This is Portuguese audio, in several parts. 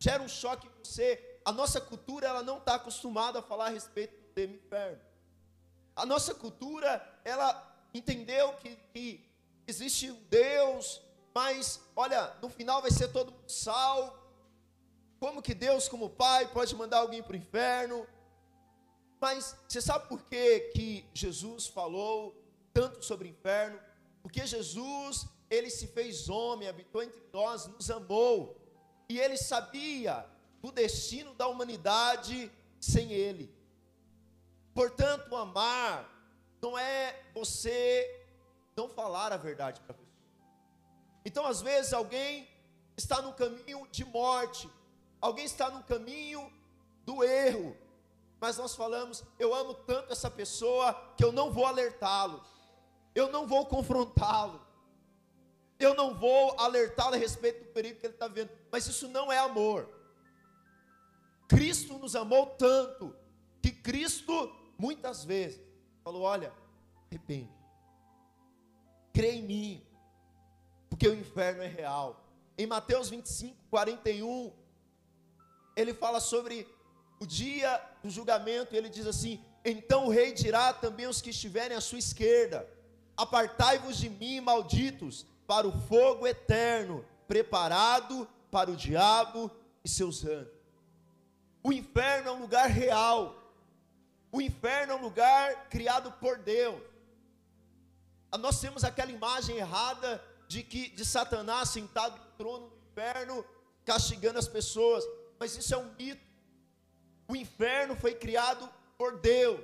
gera um choque em você. A nossa cultura ela não está acostumada a falar a respeito do tema inferno. A nossa cultura ela entendeu que, que existe um Deus, mas olha, no final vai ser todo mundo salvo. Como que Deus, como Pai, pode mandar alguém para o inferno? Mas você sabe por que, que Jesus falou tanto sobre o inferno? Porque Jesus, ele se fez homem, habitou entre nós, nos amou. E ele sabia do destino da humanidade sem ele. Portanto, amar não é você não falar a verdade para a pessoa. Então, às vezes, alguém está no caminho de morte, alguém está no caminho do erro, mas nós falamos: eu amo tanto essa pessoa que eu não vou alertá-lo, eu não vou confrontá-lo, eu não vou alertá-lo a respeito do perigo que ele está vendo, mas isso não é amor. Cristo nos amou tanto que Cristo, muitas vezes, falou: olha, arrepende, crê em mim, porque o inferno é real. Em Mateus 25, 41, ele fala sobre o dia do julgamento, e ele diz assim: Então o rei dirá também aos que estiverem à sua esquerda: Apartai-vos de mim, malditos, para o fogo eterno, preparado para o diabo e seus anjos. O inferno é um lugar real. O inferno é um lugar criado por Deus. Nós temos aquela imagem errada de que de Satanás sentado no trono do inferno, castigando as pessoas, mas isso é um mito. O inferno foi criado por Deus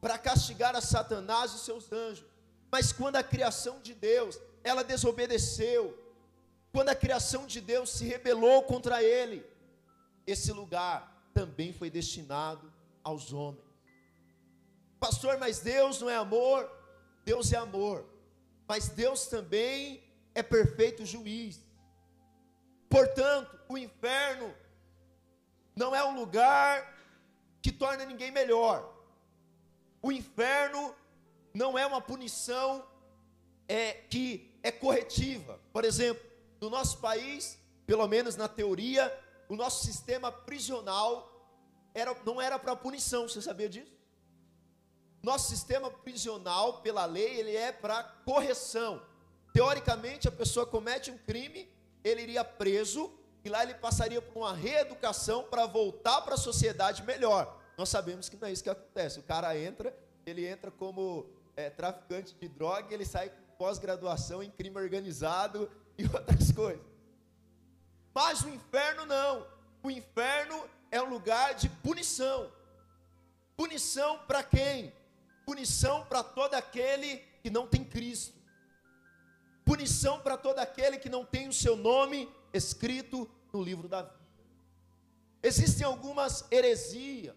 para castigar a Satanás e seus anjos. Mas quando a criação de Deus, ela desobedeceu, quando a criação de Deus se rebelou contra ele, esse lugar também foi destinado aos homens. Pastor, mas Deus não é amor? Deus é amor mas Deus também é perfeito juiz. Portanto, o inferno não é um lugar que torna ninguém melhor. O inferno não é uma punição é, que é corretiva. Por exemplo, no nosso país, pelo menos na teoria, o nosso sistema prisional era, não era para punição. Você sabia disso? Nosso sistema prisional, pela lei, ele é para correção. Teoricamente, a pessoa comete um crime, ele iria preso e lá ele passaria por uma reeducação para voltar para a sociedade melhor. Nós sabemos que não é isso que acontece. O cara entra, ele entra como é, traficante de droga, ele sai com pós-graduação em crime organizado e outras coisas. Mas o inferno não. O inferno é um lugar de punição. Punição para quem? Punição para todo aquele que não tem Cristo. Punição para todo aquele que não tem o seu nome escrito no livro da vida. Existem algumas heresias,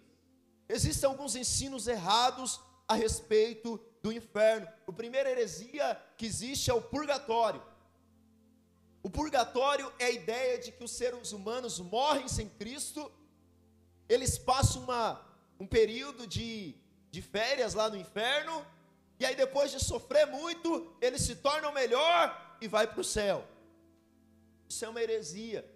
existem alguns ensinos errados a respeito do inferno. O primeiro heresia que existe é o purgatório. O purgatório é a ideia de que os seres humanos morrem sem Cristo, eles passam uma, um período de de férias lá no inferno, e aí depois de sofrer muito, eles se tornam melhor e vai para o céu. Isso é uma heresia.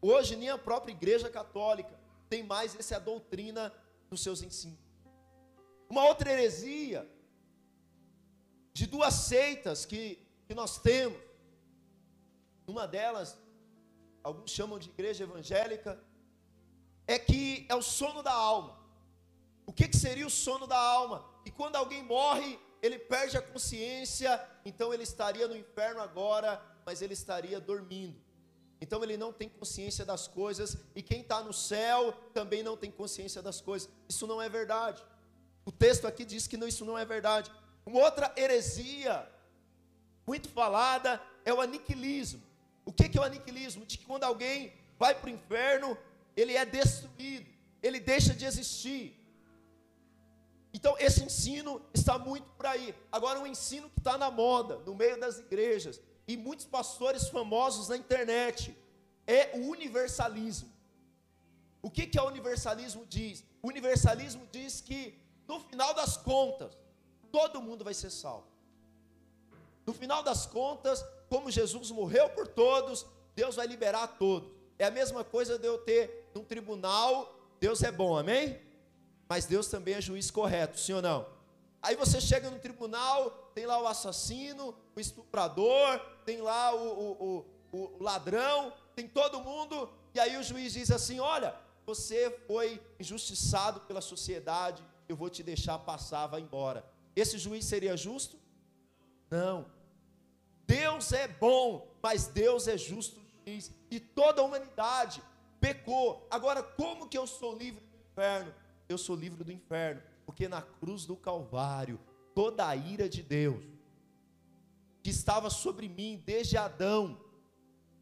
Hoje nem a própria igreja católica tem mais essa doutrina nos seus ensinos. Uma outra heresia de duas seitas que, que nós temos. Uma delas, alguns chamam de igreja evangélica, é que é o sono da alma. O que, que seria o sono da alma? E quando alguém morre, ele perde a consciência, então ele estaria no inferno agora, mas ele estaria dormindo. Então ele não tem consciência das coisas, e quem está no céu também não tem consciência das coisas. Isso não é verdade. O texto aqui diz que isso não é verdade. Uma outra heresia, muito falada, é o aniquilismo. O que, que é o aniquilismo? De que quando alguém vai para o inferno, ele é destruído, ele deixa de existir. Então, esse ensino está muito por aí. Agora, um ensino que está na moda, no meio das igrejas, e muitos pastores famosos na internet, é o universalismo. O que, que é o universalismo diz? O universalismo diz que, no final das contas, todo mundo vai ser salvo. No final das contas, como Jesus morreu por todos, Deus vai liberar todos. É a mesma coisa de eu ter num tribunal, Deus é bom, amém? Mas Deus também é juiz correto, sim ou não? Aí você chega no tribunal, tem lá o assassino, o estuprador, tem lá o, o, o, o ladrão, tem todo mundo, e aí o juiz diz assim: Olha, você foi injustiçado pela sociedade, eu vou te deixar passar, vai embora. Esse juiz seria justo? Não. Deus é bom, mas Deus é justo juiz, e toda a humanidade pecou. Agora, como que eu sou livre do inferno? Eu sou livre do inferno, porque na cruz do Calvário, toda a ira de Deus, que estava sobre mim desde Adão,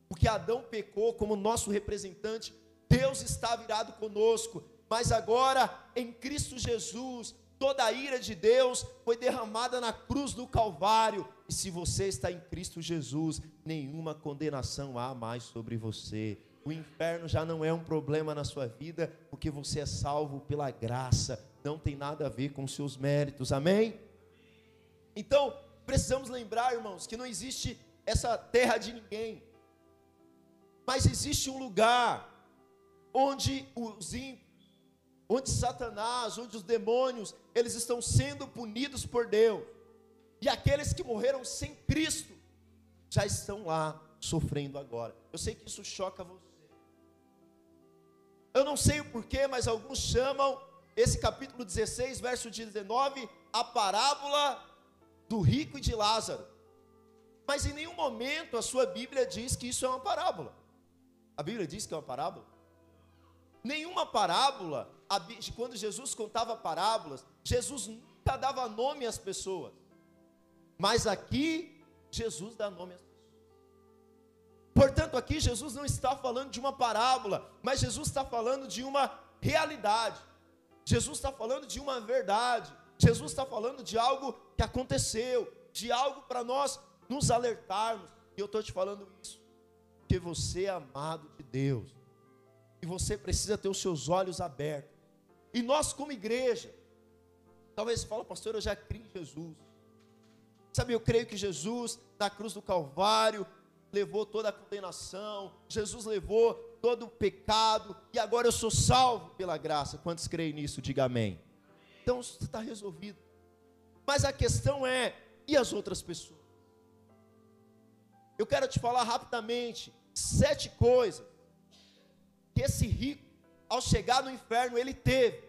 porque Adão pecou como nosso representante, Deus está virado conosco, mas agora em Cristo Jesus, toda a ira de Deus foi derramada na cruz do Calvário, e se você está em Cristo Jesus, nenhuma condenação há mais sobre você. O inferno já não é um problema na sua vida, porque você é salvo pela graça, não tem nada a ver com seus méritos, amém? Então, precisamos lembrar, irmãos, que não existe essa terra de ninguém, mas existe um lugar onde os ímpios, onde Satanás, onde os demônios, eles estão sendo punidos por Deus. E aqueles que morreram sem Cristo já estão lá sofrendo agora. Eu sei que isso choca você. Eu não sei o porquê, mas alguns chamam esse capítulo 16, verso 19, a parábola do rico e de Lázaro. Mas em nenhum momento a sua Bíblia diz que isso é uma parábola. A Bíblia diz que é uma parábola? Nenhuma parábola, quando Jesus contava parábolas, Jesus nunca dava nome às pessoas. Mas aqui, Jesus dá nome às pessoas. Portanto, aqui Jesus não está falando de uma parábola, mas Jesus está falando de uma realidade. Jesus está falando de uma verdade. Jesus está falando de algo que aconteceu, de algo para nós nos alertarmos. E eu estou te falando isso, porque você é amado de Deus e você precisa ter os seus olhos abertos. E nós, como igreja, talvez você fale, pastor, eu já criei em Jesus. Sabe, eu creio que Jesus, na cruz do Calvário, levou toda a condenação, Jesus levou todo o pecado, e agora eu sou salvo pela graça. Quantos creem nisso? Diga amém. Então está resolvido. Mas a questão é: e as outras pessoas? Eu quero te falar rapidamente sete coisas que esse rico, ao chegar no inferno, ele teve,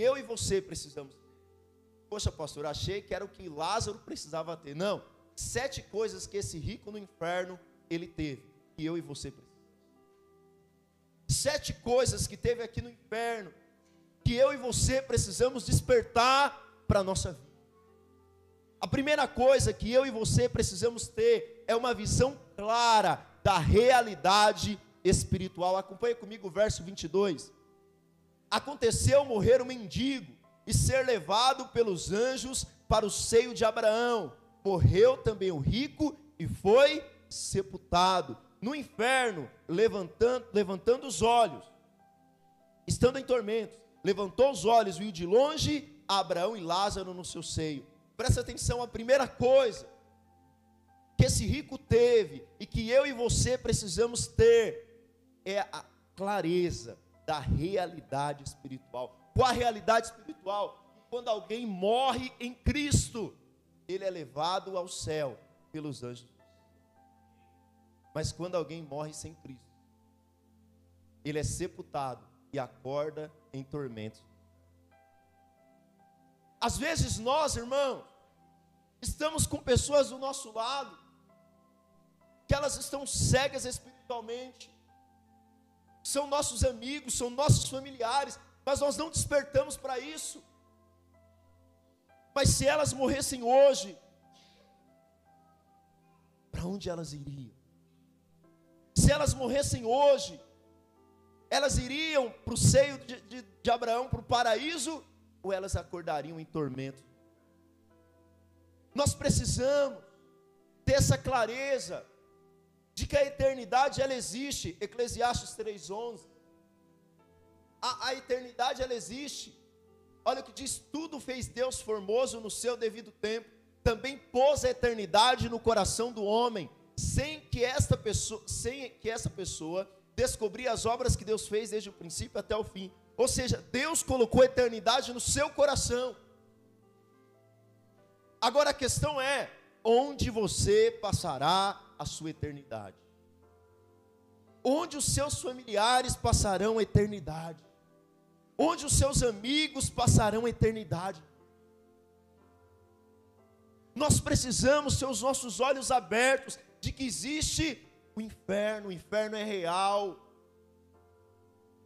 eu e você precisamos. Poxa, pastor, achei que era o que Lázaro precisava ter. Não, sete coisas que esse rico no inferno ele teve, que eu e você precisamos. Sete coisas que teve aqui no inferno, que eu e você precisamos despertar para a nossa vida. A primeira coisa que eu e você precisamos ter é uma visão clara da realidade espiritual. Acompanhe comigo o verso 22. Aconteceu morrer um mendigo e ser levado pelos anjos para o seio de Abraão. Morreu também o rico e foi sepultado. No inferno, levantando, levantando os olhos, estando em tormentos, levantou os olhos, viu de longe Abraão e Lázaro no seu seio. Presta atenção, a primeira coisa que esse rico teve e que eu e você precisamos ter é a clareza da realidade espiritual. Qual a realidade espiritual? Quando alguém morre em Cristo, ele é levado ao céu pelos anjos. Mas quando alguém morre sem Cristo, ele é sepultado e acorda em tormentos. Às vezes nós, irmãos, estamos com pessoas do nosso lado que elas estão cegas espiritualmente, são nossos amigos, são nossos familiares, mas nós não despertamos para isso. Mas se elas morressem hoje, para onde elas iriam? Se elas morressem hoje, elas iriam para o seio de, de, de Abraão, para o paraíso, ou elas acordariam em tormento? Nós precisamos ter essa clareza de que a eternidade ela existe, Eclesiastes 3:11. A, a eternidade ela existe. Olha o que diz: tudo fez Deus formoso no seu devido tempo. Também pôs a eternidade no coração do homem, sem que esta pessoa, sem que essa pessoa descobrir as obras que Deus fez desde o princípio até o fim. Ou seja, Deus colocou a eternidade no seu coração. Agora a questão é: onde você passará a sua eternidade? Onde os seus familiares passarão a eternidade? Onde os seus amigos passarão a eternidade? Nós precisamos ter os nossos olhos abertos de que existe o inferno, o inferno é real.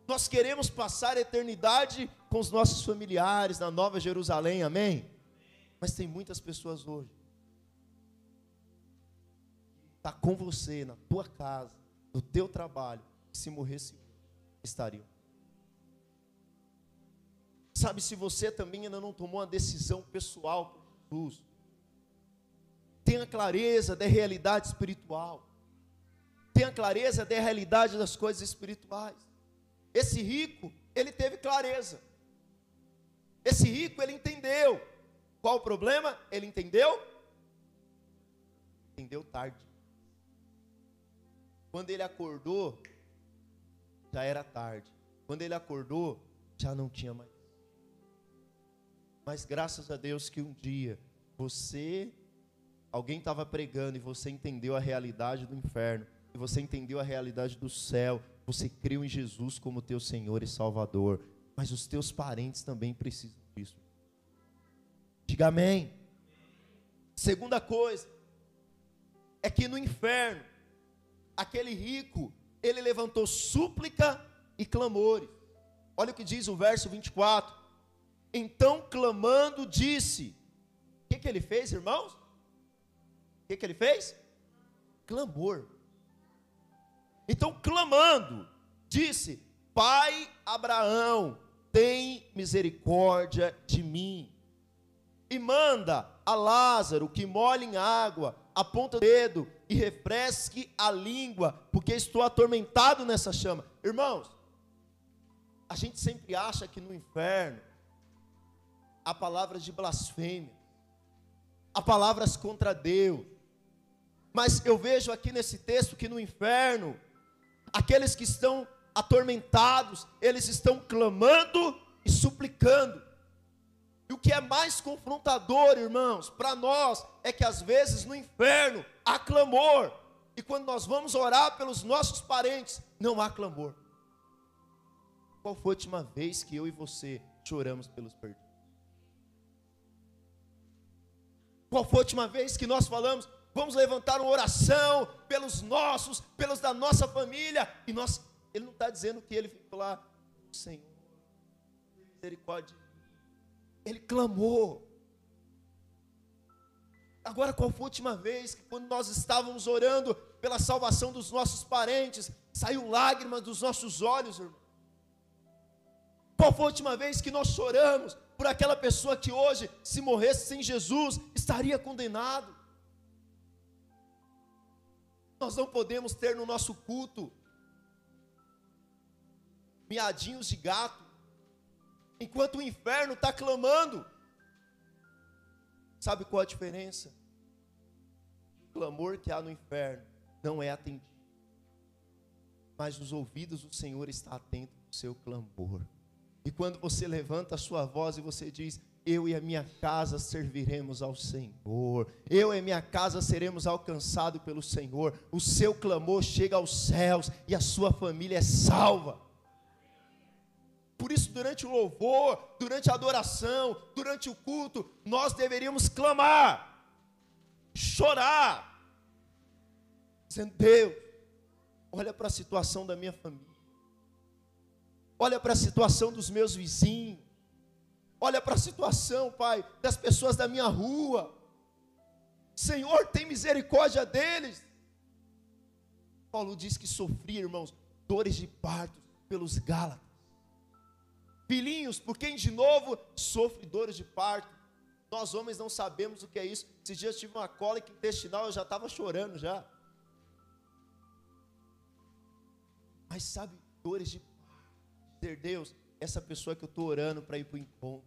Nós queremos passar a eternidade com os nossos familiares na Nova Jerusalém, amém? Mas tem muitas pessoas hoje está com você na tua casa, no teu trabalho, se morresse estariam. Sabe se você também ainda não tomou uma decisão pessoal por Jesus, tenha clareza da realidade espiritual. Tenha clareza da realidade das coisas espirituais. Esse rico, ele teve clareza. Esse rico, ele entendeu. Qual o problema? Ele entendeu? Entendeu tarde. Quando ele acordou, já era tarde. Quando ele acordou, já não tinha mais. Mas graças a Deus que um dia você Alguém estava pregando e você entendeu a realidade do inferno, e você entendeu a realidade do céu, você creu em Jesus como teu Senhor e Salvador, mas os teus parentes também precisam disso. Diga amém. Segunda coisa, é que no inferno, aquele rico, ele levantou súplica e clamores. Olha o que diz o verso 24. Então, clamando, disse: O que, que ele fez, irmãos? que, que ele fez? Clamor. Então, clamando, disse: Pai Abraão, tem misericórdia de mim. E manda a Lázaro que molhe em água a ponta do dedo e refresque a língua, porque estou atormentado nessa chama. Irmãos, a gente sempre acha que no inferno há palavras de blasfêmia, há palavras contra Deus, mas eu vejo aqui nesse texto que no inferno, aqueles que estão atormentados, eles estão clamando e suplicando. O que é mais confrontador, irmãos, para nós, é que às vezes no inferno há clamor, e quando nós vamos orar pelos nossos parentes, não há clamor. Qual foi a última vez que eu e você choramos pelos perdidos? Qual foi a última vez que nós falamos, vamos levantar uma oração pelos nossos, pelos da nossa família. E nós, ele não está dizendo que ele ficou lá, Senhor, misericórdia. Ele clamou. Agora, qual foi a última vez que, quando nós estávamos orando pela salvação dos nossos parentes, saiu lágrimas dos nossos olhos, irmão? Qual foi a última vez que nós choramos por aquela pessoa que hoje, se morresse sem Jesus, estaria condenado? Nós não podemos ter no nosso culto miadinhos de gato, enquanto o inferno está clamando. Sabe qual a diferença? O clamor que há no inferno não é atendido, mas os ouvidos do Senhor está atento ao seu clamor. E quando você levanta a sua voz e você diz: eu e a minha casa serviremos ao Senhor. Eu e a minha casa seremos alcançados pelo Senhor. O seu clamor chega aos céus e a sua família é salva. Por isso, durante o louvor, durante a adoração, durante o culto, nós deveríamos clamar, chorar, dizendo: Deus, olha para a situação da minha família, olha para a situação dos meus vizinhos, Olha para a situação, Pai, das pessoas da minha rua. Senhor, tem misericórdia deles. Paulo diz que sofria, irmãos, dores de parto pelos Gálatas. Filhinhos, por quem de novo sofre dores de parto? Nós homens não sabemos o que é isso. Esses dias tive uma cólica intestinal, eu já estava chorando já. Mas sabe, dores de. Dizer, Deus, essa pessoa que eu estou orando para ir para o encontro,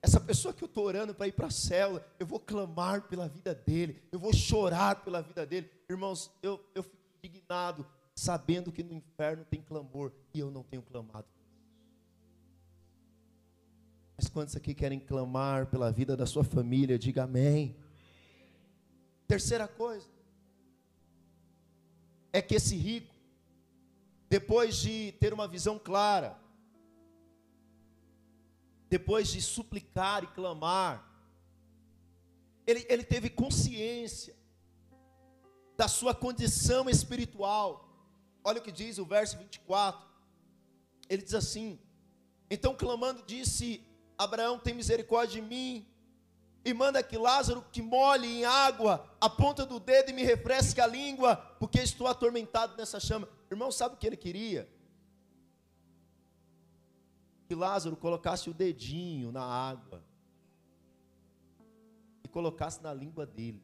essa pessoa que eu estou orando para ir para a célula, eu vou clamar pela vida dele, eu vou chorar pela vida dele. Irmãos, eu, eu fico indignado sabendo que no inferno tem clamor e eu não tenho clamado. Mas quantos aqui querem clamar pela vida da sua família? Diga amém. Terceira coisa é que esse rico, depois de ter uma visão clara, depois de suplicar e clamar, ele, ele teve consciência da sua condição espiritual. Olha o que diz o verso 24. Ele diz assim: Então clamando, disse: Abraão, tem misericórdia de mim, e manda que Lázaro que molhe em água a ponta do dedo e me refresque a língua, porque estou atormentado nessa chama. Irmão, sabe o que ele queria? Que Lázaro colocasse o dedinho na água e colocasse na língua dele.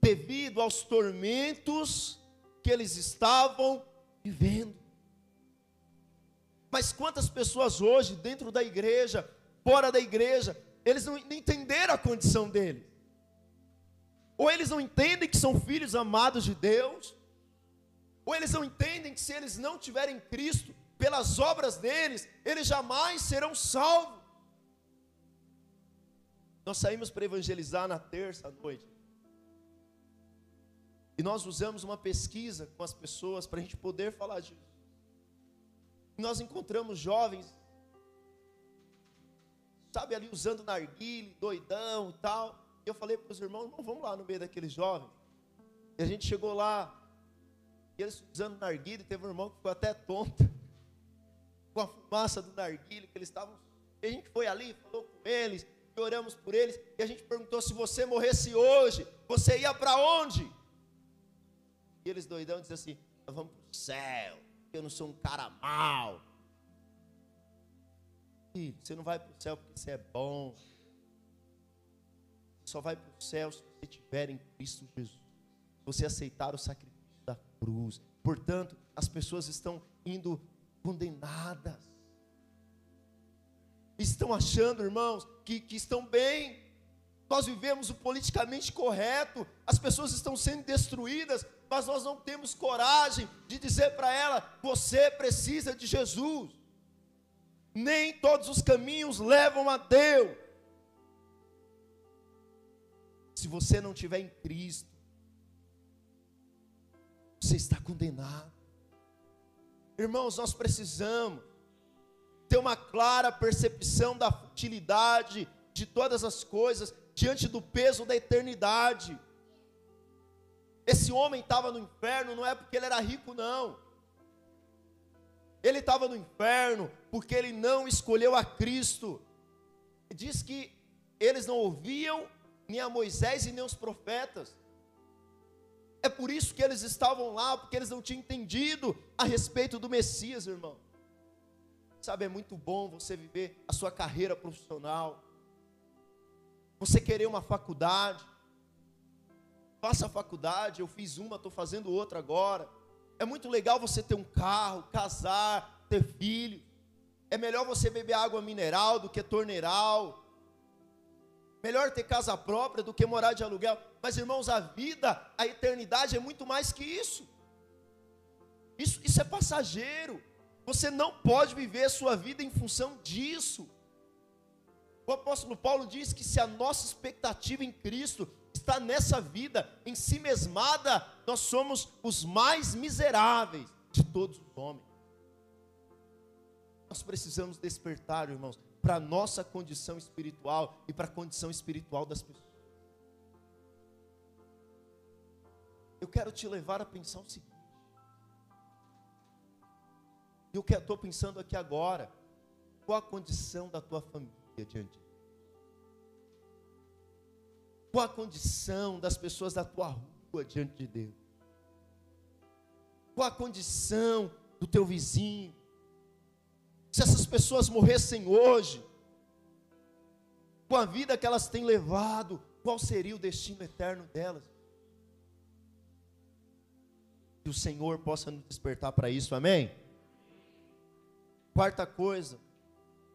Devido aos tormentos que eles estavam vivendo. Mas quantas pessoas hoje, dentro da igreja, fora da igreja, eles não entenderam a condição deles. Ou eles não entendem que são filhos amados de Deus, ou eles não entendem que se eles não tiverem Cristo, pelas obras deles, eles jamais serão salvos. Nós saímos para evangelizar na terça noite. E nós usamos uma pesquisa com as pessoas para a gente poder falar de nós encontramos jovens, sabe, ali usando narguile, doidão e tal. E eu falei para os irmãos, não vamos lá no meio daqueles jovens. E a gente chegou lá, e eles usando narguile, teve um irmão que ficou até tonto, com a fumaça do narguile, que eles estavam. E a gente foi ali, falou com eles, e oramos por eles, e a gente perguntou: se você morresse hoje, você ia para onde? E eles doidão diziam assim: nós vamos para o céu eu não sou um cara mau. Filho, você não vai para o céu porque você é bom. Só vai para o céu se você estiver em Cristo Jesus. Se você aceitar o sacrifício da cruz. Portanto, as pessoas estão indo condenadas. Estão achando, irmãos, que, que estão bem. Nós vivemos o politicamente correto, as pessoas estão sendo destruídas mas nós não temos coragem de dizer para ela: você precisa de Jesus. Nem todos os caminhos levam a Deus. Se você não tiver em Cristo, você está condenado. Irmãos, nós precisamos ter uma clara percepção da futilidade de todas as coisas diante do peso da eternidade. Esse homem estava no inferno não é porque ele era rico, não. Ele estava no inferno porque ele não escolheu a Cristo. Diz que eles não ouviam nem a Moisés e nem os profetas. É por isso que eles estavam lá, porque eles não tinham entendido a respeito do Messias, irmão. Sabe, é muito bom você viver a sua carreira profissional, você querer uma faculdade, faça faculdade, eu fiz uma, estou fazendo outra agora. É muito legal você ter um carro, casar, ter filho. É melhor você beber água mineral do que torneiral. Melhor ter casa própria do que morar de aluguel. Mas irmãos, a vida, a eternidade é muito mais que isso. Isso, isso é passageiro. Você não pode viver a sua vida em função disso. O apóstolo Paulo diz que se a nossa expectativa em Cristo está nessa vida, em si mesmada, nós somos os mais miseráveis de todos os homens. Nós precisamos despertar, irmãos, para a nossa condição espiritual e para a condição espiritual das pessoas. Eu quero te levar a pensar o seguinte. E o que eu estou pensando aqui agora, qual a condição da tua família diante qual a condição das pessoas da tua rua diante de Deus? Qual a condição do teu vizinho? Se essas pessoas morressem hoje, com a vida que elas têm levado, qual seria o destino eterno delas? Que o Senhor possa nos despertar para isso, amém? Quarta coisa,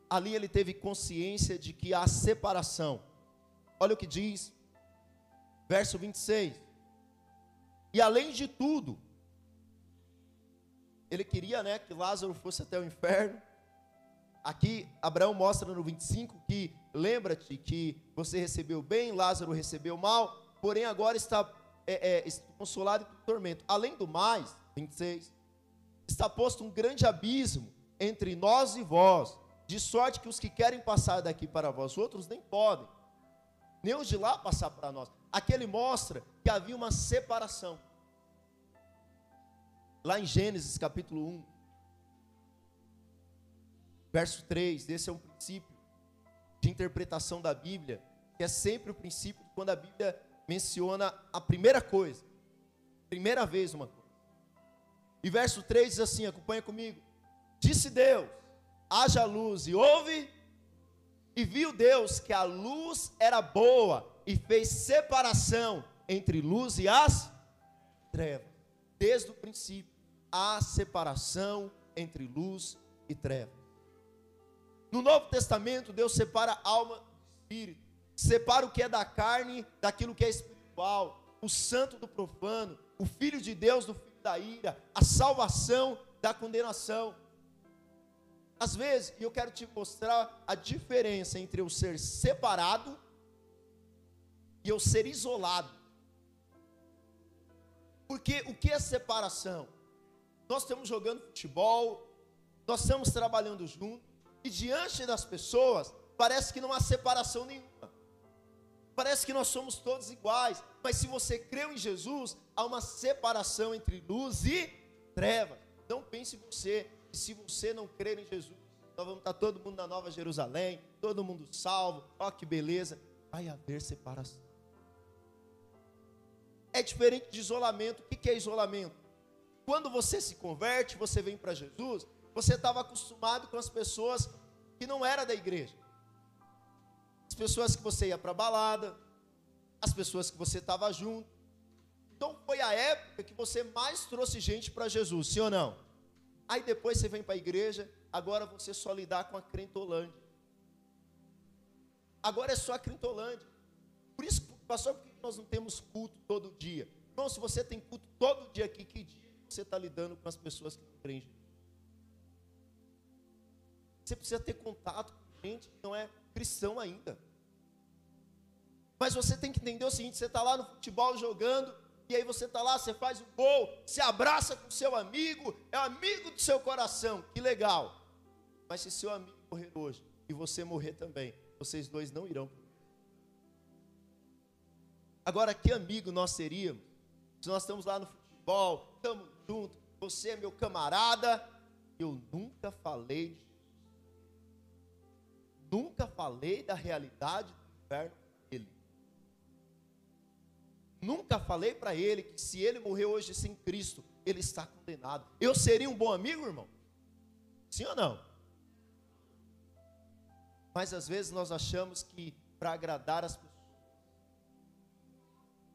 ali ele teve consciência de que há separação. Olha o que diz Verso 26. E além de tudo, ele queria né, que Lázaro fosse até o inferno. Aqui, Abraão mostra no 25 que lembra-te que você recebeu bem, Lázaro recebeu mal, porém agora está, é, é, consolado e tormento. Além do mais, 26, está posto um grande abismo entre nós e vós, de sorte que os que querem passar daqui para vós outros nem podem, nem os de lá passar para nós. Aqui ele mostra que havia uma separação. Lá em Gênesis capítulo 1, verso 3, esse é um princípio de interpretação da Bíblia, que é sempre o princípio quando a Bíblia menciona a primeira coisa, primeira vez uma coisa. E verso 3 diz assim: acompanha comigo. Disse Deus: haja luz, e houve, e viu Deus que a luz era boa, e fez separação entre luz e as trevas. Desde o princípio, há separação entre luz e trevas. No Novo Testamento, Deus separa alma do espírito, separa o que é da carne daquilo que é espiritual, o santo do profano, o filho de Deus do filho da ira, a salvação da condenação. Às vezes, e eu quero te mostrar a diferença entre eu ser separado e eu ser isolado. Porque o que é separação? Nós estamos jogando futebol, nós estamos trabalhando juntos, e diante das pessoas, parece que não há separação nenhuma. Parece que nós somos todos iguais, mas se você creu em Jesus, há uma separação entre luz e trevas. Não pense você, se você não crer em Jesus, nós vamos estar todo mundo na Nova Jerusalém, todo mundo salvo, ó que beleza. Vai haver separação. É diferente de isolamento. O que é isolamento? Quando você se converte, você vem para Jesus, você estava acostumado com as pessoas que não era da igreja. As pessoas que você ia para balada, as pessoas que você estava junto. Então foi a época que você mais trouxe gente para Jesus, sim ou não? Aí depois você vem para a igreja, agora você só lidar com a crentolândia. Agora é só a crentolândia. Por isso, pastor, nós não temos culto todo dia? Irmão, se você tem culto todo dia aqui, que dia você está lidando com as pessoas que não creem você precisa ter contato com gente que não é cristão ainda. Mas você tem que entender o seguinte: você está lá no futebol jogando, e aí você está lá, você faz o gol, se abraça com seu amigo, é amigo do seu coração, que legal. Mas se seu amigo morrer hoje e você morrer também, vocês dois não irão. Agora, que amigo nós seríamos? Se nós estamos lá no futebol, estamos juntos, você é meu camarada, eu nunca falei Nunca falei da realidade do inferno para ele. Nunca falei para ele que se ele morrer hoje sem Cristo, ele está condenado. Eu seria um bom amigo, irmão? Sim ou não? Mas às vezes nós achamos que para agradar as pessoas,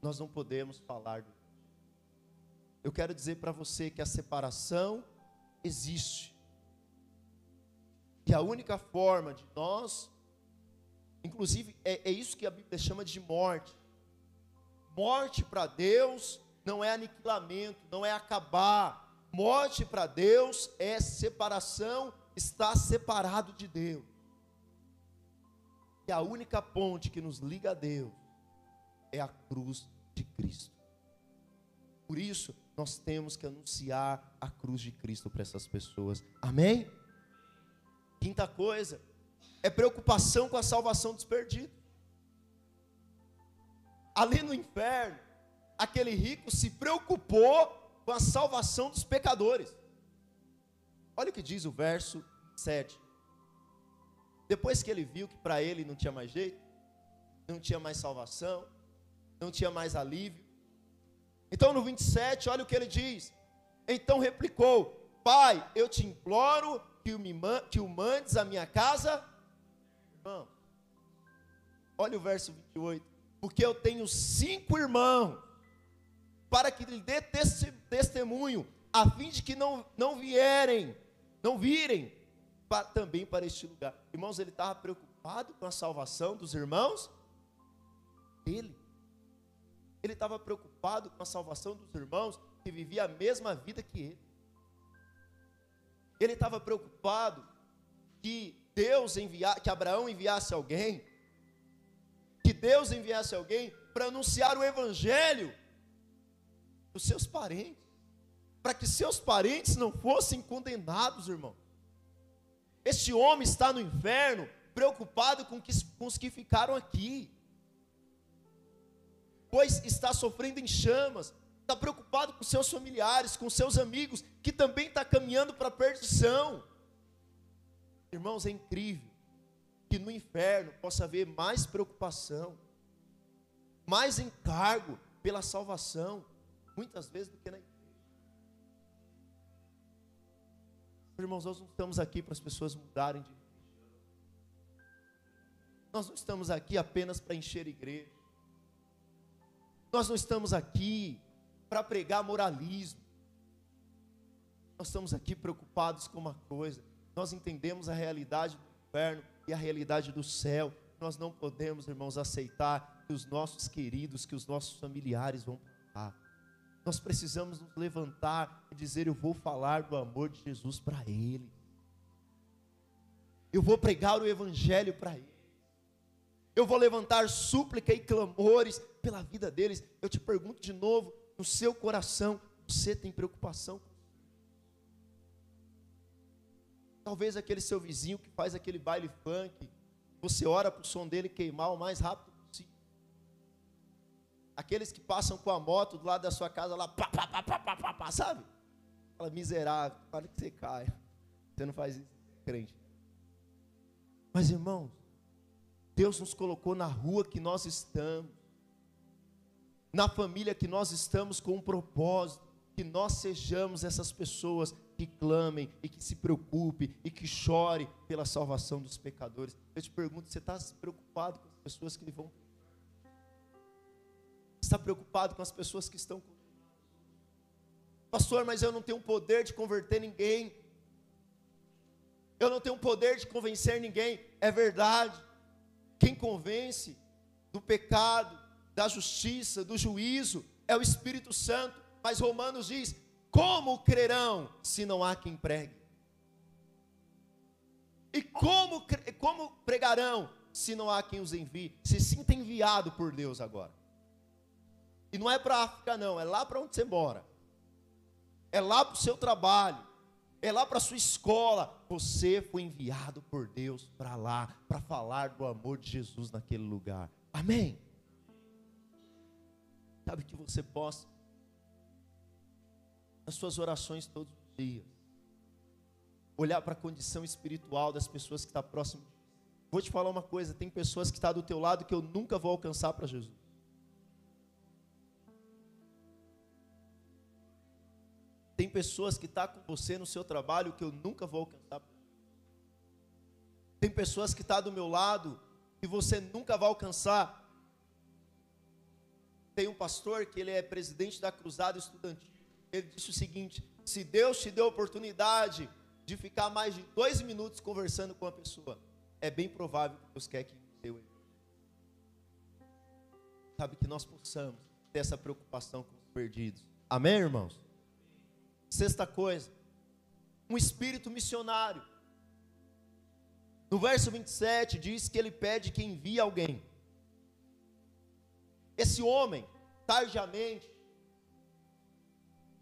nós não podemos falar Eu quero dizer para você que a separação existe que a única forma de nós, inclusive é, é isso que a Bíblia chama de morte. Morte para Deus não é aniquilamento, não é acabar. Morte para Deus é separação, está separado de Deus. E a única ponte que nos liga a Deus é a cruz de Cristo. Por isso, nós temos que anunciar a cruz de Cristo para essas pessoas. Amém? Quinta coisa é preocupação com a salvação dos perdidos. Ali no inferno, aquele rico se preocupou com a salvação dos pecadores. Olha o que diz o verso 7. Depois que ele viu que para ele não tinha mais jeito, não tinha mais salvação, não tinha mais alívio. Então no 27, olha o que ele diz. Então replicou: Pai, eu te imploro que o, me, que o mandes à minha casa? Irmão, olha o verso 28. Porque eu tenho cinco irmãos, para que lhe dê testemunho, a fim de que não, não vierem, não virem também para este lugar. Irmãos, ele estava preocupado com a salvação dos irmãos dele. Ele estava preocupado com a salvação dos irmãos que viviam a mesma vida que ele. Ele estava preocupado que Deus enviar, que Abraão enviasse alguém, que Deus enviasse alguém para anunciar o evangelho dos seus parentes, para que seus parentes não fossem condenados, irmão. Este homem está no inferno, preocupado com, que, com os que ficaram aqui pois está sofrendo em chamas, está preocupado com seus familiares, com seus amigos, que também está caminhando para a perdição. Irmãos, é incrível que no inferno possa haver mais preocupação, mais encargo pela salvação, muitas vezes do que na igreja. Irmãos, nós não estamos aqui para as pessoas mudarem de religião. Nós não estamos aqui apenas para encher igreja. Nós não estamos aqui para pregar moralismo. Nós estamos aqui preocupados com uma coisa. Nós entendemos a realidade do inferno e a realidade do céu. Nós não podemos, irmãos, aceitar que os nossos queridos, que os nossos familiares vão para Nós precisamos nos levantar e dizer: Eu vou falar do amor de Jesus para ele. Eu vou pregar o evangelho para ele. Eu vou levantar súplica e clamores pela vida deles. Eu te pergunto de novo, no seu coração, você tem preocupação? Talvez aquele seu vizinho que faz aquele baile funk, você ora para o som dele queimar o mais rápido possível. Aqueles que passam com a moto do lado da sua casa lá, pá, pá, pá, pá, pá, pá, pá sabe? Fala, miserável, para que você caia. Você não faz isso, crente. Mas irmãos, Deus nos colocou na rua que nós estamos, na família que nós estamos com um propósito, que nós sejamos essas pessoas que clamem e que se preocupem e que chorem pela salvação dos pecadores. Eu te pergunto, você está preocupado com as pessoas que vão? Está preocupado com as pessoas que estão? Pastor, mas eu não tenho poder de converter ninguém. Eu não tenho poder de convencer ninguém. É verdade. Quem convence do pecado, da justiça, do juízo é o Espírito Santo. Mas Romanos diz: como crerão se não há quem pregue? E como, como pregarão se não há quem os envie? Se sinta enviado por Deus agora. E não é para a África, não, é lá para onde você mora. É lá para o seu trabalho é lá para a sua escola. Você foi enviado por Deus para lá, para falar do amor de Jesus naquele lugar. Amém? Sabe que você possa, nas suas orações todos os dias, olhar para a condição espiritual das pessoas que estão tá próximo. Vou te falar uma coisa: tem pessoas que estão tá do teu lado que eu nunca vou alcançar para Jesus. Tem pessoas que estão tá com você no seu trabalho que eu nunca vou alcançar. Tem pessoas que estão tá do meu lado que você nunca vai alcançar. Tem um pastor que ele é presidente da Cruzada Estudantil. Ele disse o seguinte: se Deus te deu a oportunidade de ficar mais de dois minutos conversando com a pessoa, é bem provável que Deus quer que eu sabe que nós possamos ter essa preocupação com os perdidos. Amém, irmãos? Sexta coisa, um espírito missionário. No verso 27 diz que ele pede que envie alguém. Esse homem, tardiamente,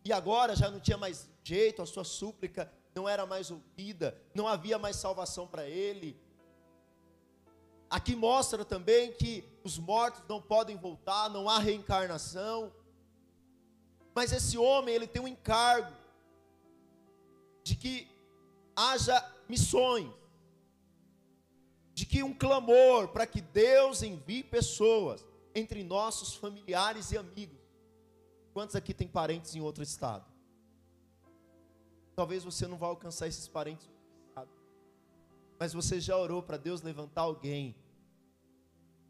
e agora já não tinha mais jeito, a sua súplica não era mais ouvida, não havia mais salvação para ele. Aqui mostra também que os mortos não podem voltar, não há reencarnação. Mas esse homem, ele tem um encargo de que haja missões, de que um clamor para que Deus envie pessoas entre nossos familiares e amigos. Quantos aqui tem parentes em outro estado? Talvez você não vá alcançar esses parentes, mas você já orou para Deus levantar alguém,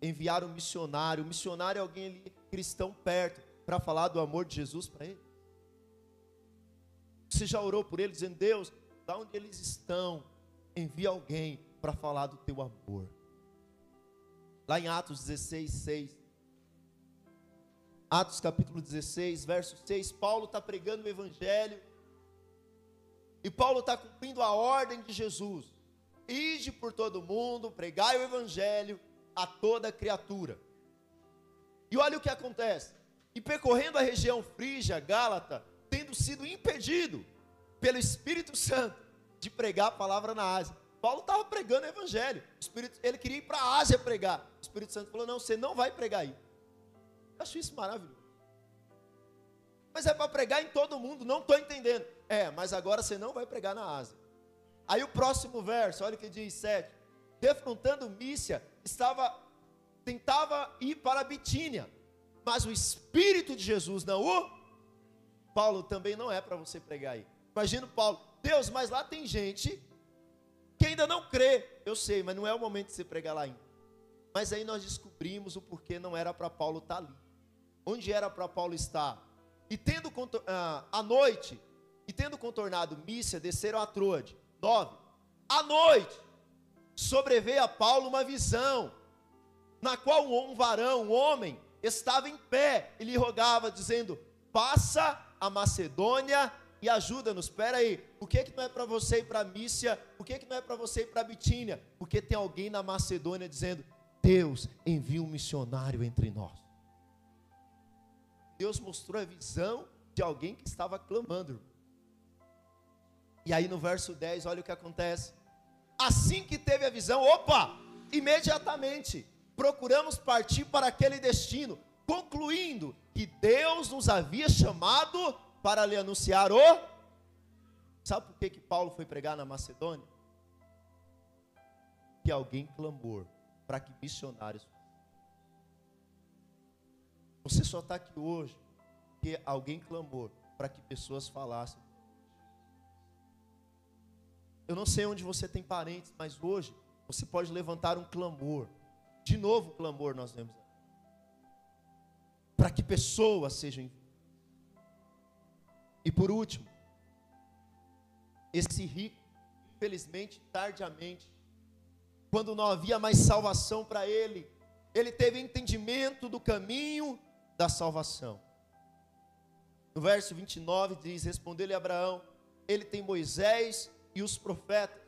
enviar um missionário. O missionário é alguém ali cristão perto para falar do amor de Jesus para ele. Você já orou por eles, dizendo: Deus, da onde eles estão, envia alguém para falar do teu amor. Lá em Atos 16, 6. Atos capítulo 16, verso 6, Paulo está pregando o evangelho. E Paulo está cumprindo a ordem de Jesus. Ide por todo mundo, pregai o evangelho a toda criatura. E olha o que acontece. E percorrendo a região frígia, Gálata, tendo sido impedido pelo Espírito Santo de pregar a palavra na Ásia. Paulo estava pregando o evangelho. Espírito, ele queria ir para a Ásia pregar. O Espírito Santo falou: Não, você não vai pregar aí. Eu acho isso maravilhoso. Mas é para pregar em todo mundo, não estou entendendo. É, mas agora você não vai pregar na Ásia. Aí o próximo verso, olha o que diz 7. Defrontando Mícia, estava, tentava ir para a Bitínia, mas o Espírito de Jesus não o. Paulo também não é para você pregar aí. Imagina Paulo, Deus, mas lá tem gente que ainda não crê. Eu sei, mas não é o momento de você pregar lá ainda. Mas aí nós descobrimos o porquê não era para Paulo estar ali. Onde era para Paulo estar? E tendo ah, noite, e tendo contornado Mícia, desceram a Troade. 9. À noite, sobreveio a Paulo uma visão, na qual um varão, um homem, estava em pé e lhe rogava, dizendo: Passa a Macedônia e ajuda-nos. Espera aí, por que, que não é para você ir para Mícia? Por que, que não é para você ir para Bitínia? Porque tem alguém na Macedônia dizendo: Deus envia um missionário entre nós. Deus mostrou a visão de alguém que estava clamando. E aí no verso 10, olha o que acontece. Assim que teve a visão, opa, imediatamente procuramos partir para aquele destino, concluindo que Deus nos havia chamado para lhe anunciar o. Sabe por que, que Paulo foi pregar na Macedônia? Que alguém clamou para que missionários. Você só está aqui hoje porque alguém clamou para que pessoas falassem. Eu não sei onde você tem parentes, mas hoje você pode levantar um clamor. De novo, clamor nós vemos. Para que pessoas sejam e por último, esse rico, infelizmente, tardiamente, quando não havia mais salvação para ele, ele teve entendimento do caminho da salvação. No verso 29 diz: Respondeu-lhe Abraão: Ele tem Moisés e os profetas.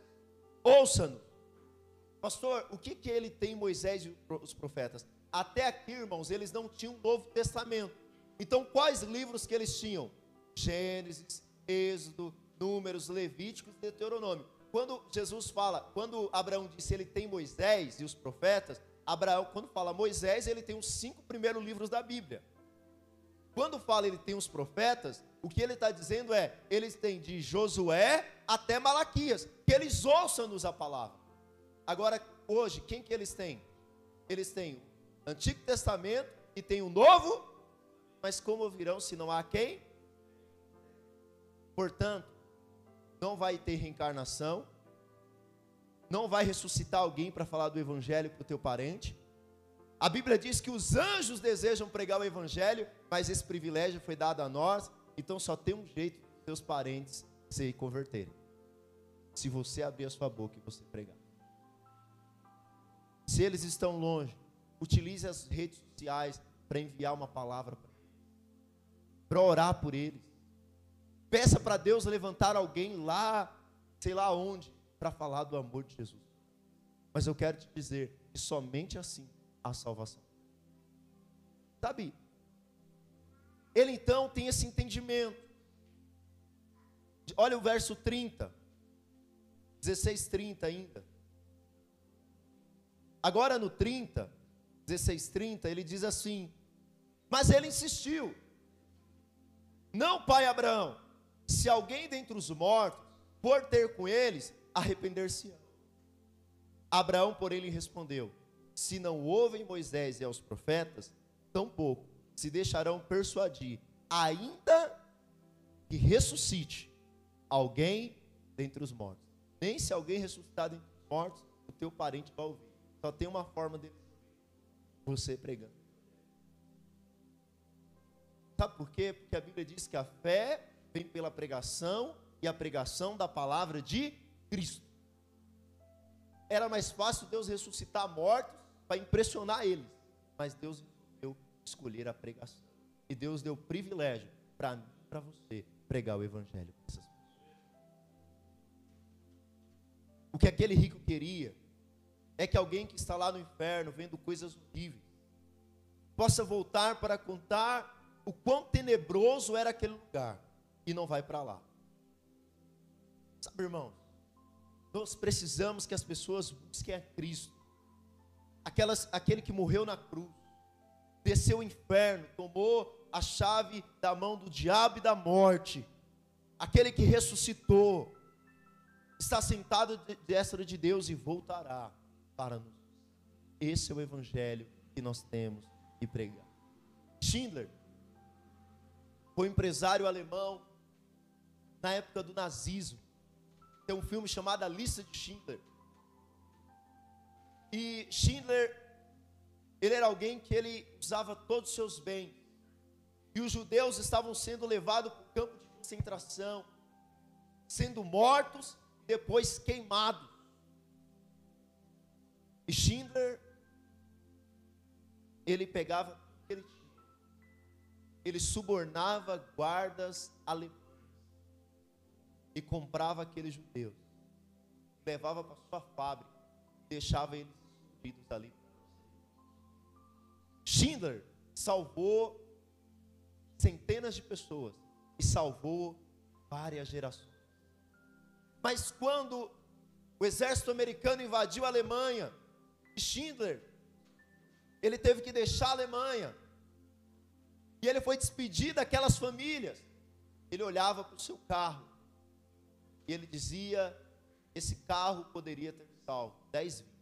Ouça-nos. Pastor, o que, que ele tem Moisés e os profetas? Até aqui, irmãos, eles não tinham um Novo Testamento. Então, quais livros que eles tinham? Gênesis, Êxodo, Números, Levíticos e Deuteronômio. Quando Jesus fala, quando Abraão disse ele tem Moisés e os profetas, Abraão, quando fala Moisés, ele tem os cinco primeiros livros da Bíblia. Quando fala ele tem os profetas, o que ele está dizendo é, eles têm de Josué até Malaquias, que eles ouçam-nos a palavra. Agora, hoje, quem que eles têm? Eles têm o Antigo Testamento e tem o Novo, mas como virão se não há quem? Portanto, não vai ter reencarnação, não vai ressuscitar alguém para falar do evangelho para o teu parente. A Bíblia diz que os anjos desejam pregar o evangelho, mas esse privilégio foi dado a nós, então só tem um jeito de seus parentes se converterem. Se você abrir a sua boca e você pregar. Se eles estão longe, utilize as redes sociais para enviar uma palavra para orar por eles. Peça para Deus levantar alguém lá, sei lá onde, para falar do amor de Jesus. Mas eu quero te dizer que somente assim há salvação. Sabe? Ele então tem esse entendimento. Olha o verso 30. 16, 30 ainda. Agora no 30, 16, 30, ele diz assim: Mas ele insistiu. Não, pai Abraão, se alguém dentre os mortos for ter com eles, arrepender-se. Abraão, porém, lhe respondeu: Se não ouvem Moisés e aos profetas, tampouco se deixarão persuadir, ainda que ressuscite alguém dentre os mortos. Nem se alguém ressuscitar dentre os mortos, o teu parente vai ouvir. Só tem uma forma de você pregando. Sabe por quê? Porque a Bíblia diz que a fé vem pela pregação e a pregação da palavra de Cristo. Era mais fácil Deus ressuscitar mortos para impressionar eles, mas Deus resolveu escolher a pregação. E Deus deu privilégio para mim, para você pregar o evangelho para essas pessoas. O que aquele rico queria é que alguém que está lá no inferno vendo coisas horríveis possa voltar para contar o quão tenebroso era aquele lugar e não vai para lá. Sabe, irmãos, nós precisamos que as pessoas busquem a Cristo, Aquelas, aquele que morreu na cruz, desceu o inferno, tomou a chave da mão do diabo e da morte, aquele que ressuscitou, está sentado de destra de Deus e voltará para nos. Esse é o evangelho que nós temos que pregar. Schindler foi um empresário alemão na época do nazismo. Tem um filme chamado A Lista de Schindler. E Schindler, ele era alguém que ele usava todos os seus bens. E os judeus estavam sendo levados para o campo de concentração, sendo mortos e depois queimados. Schindler, ele pegava ele ele subornava guardas alemães e comprava aqueles judeus, levava para sua fábrica, deixava eles escondidos ali. Schindler salvou centenas de pessoas e salvou várias gerações. Mas quando o exército americano invadiu a Alemanha, Schindler, ele teve que deixar a Alemanha. E ele foi despedir daquelas famílias. Ele olhava para o seu carro. E ele dizia: esse carro poderia ter salvo dez vidas.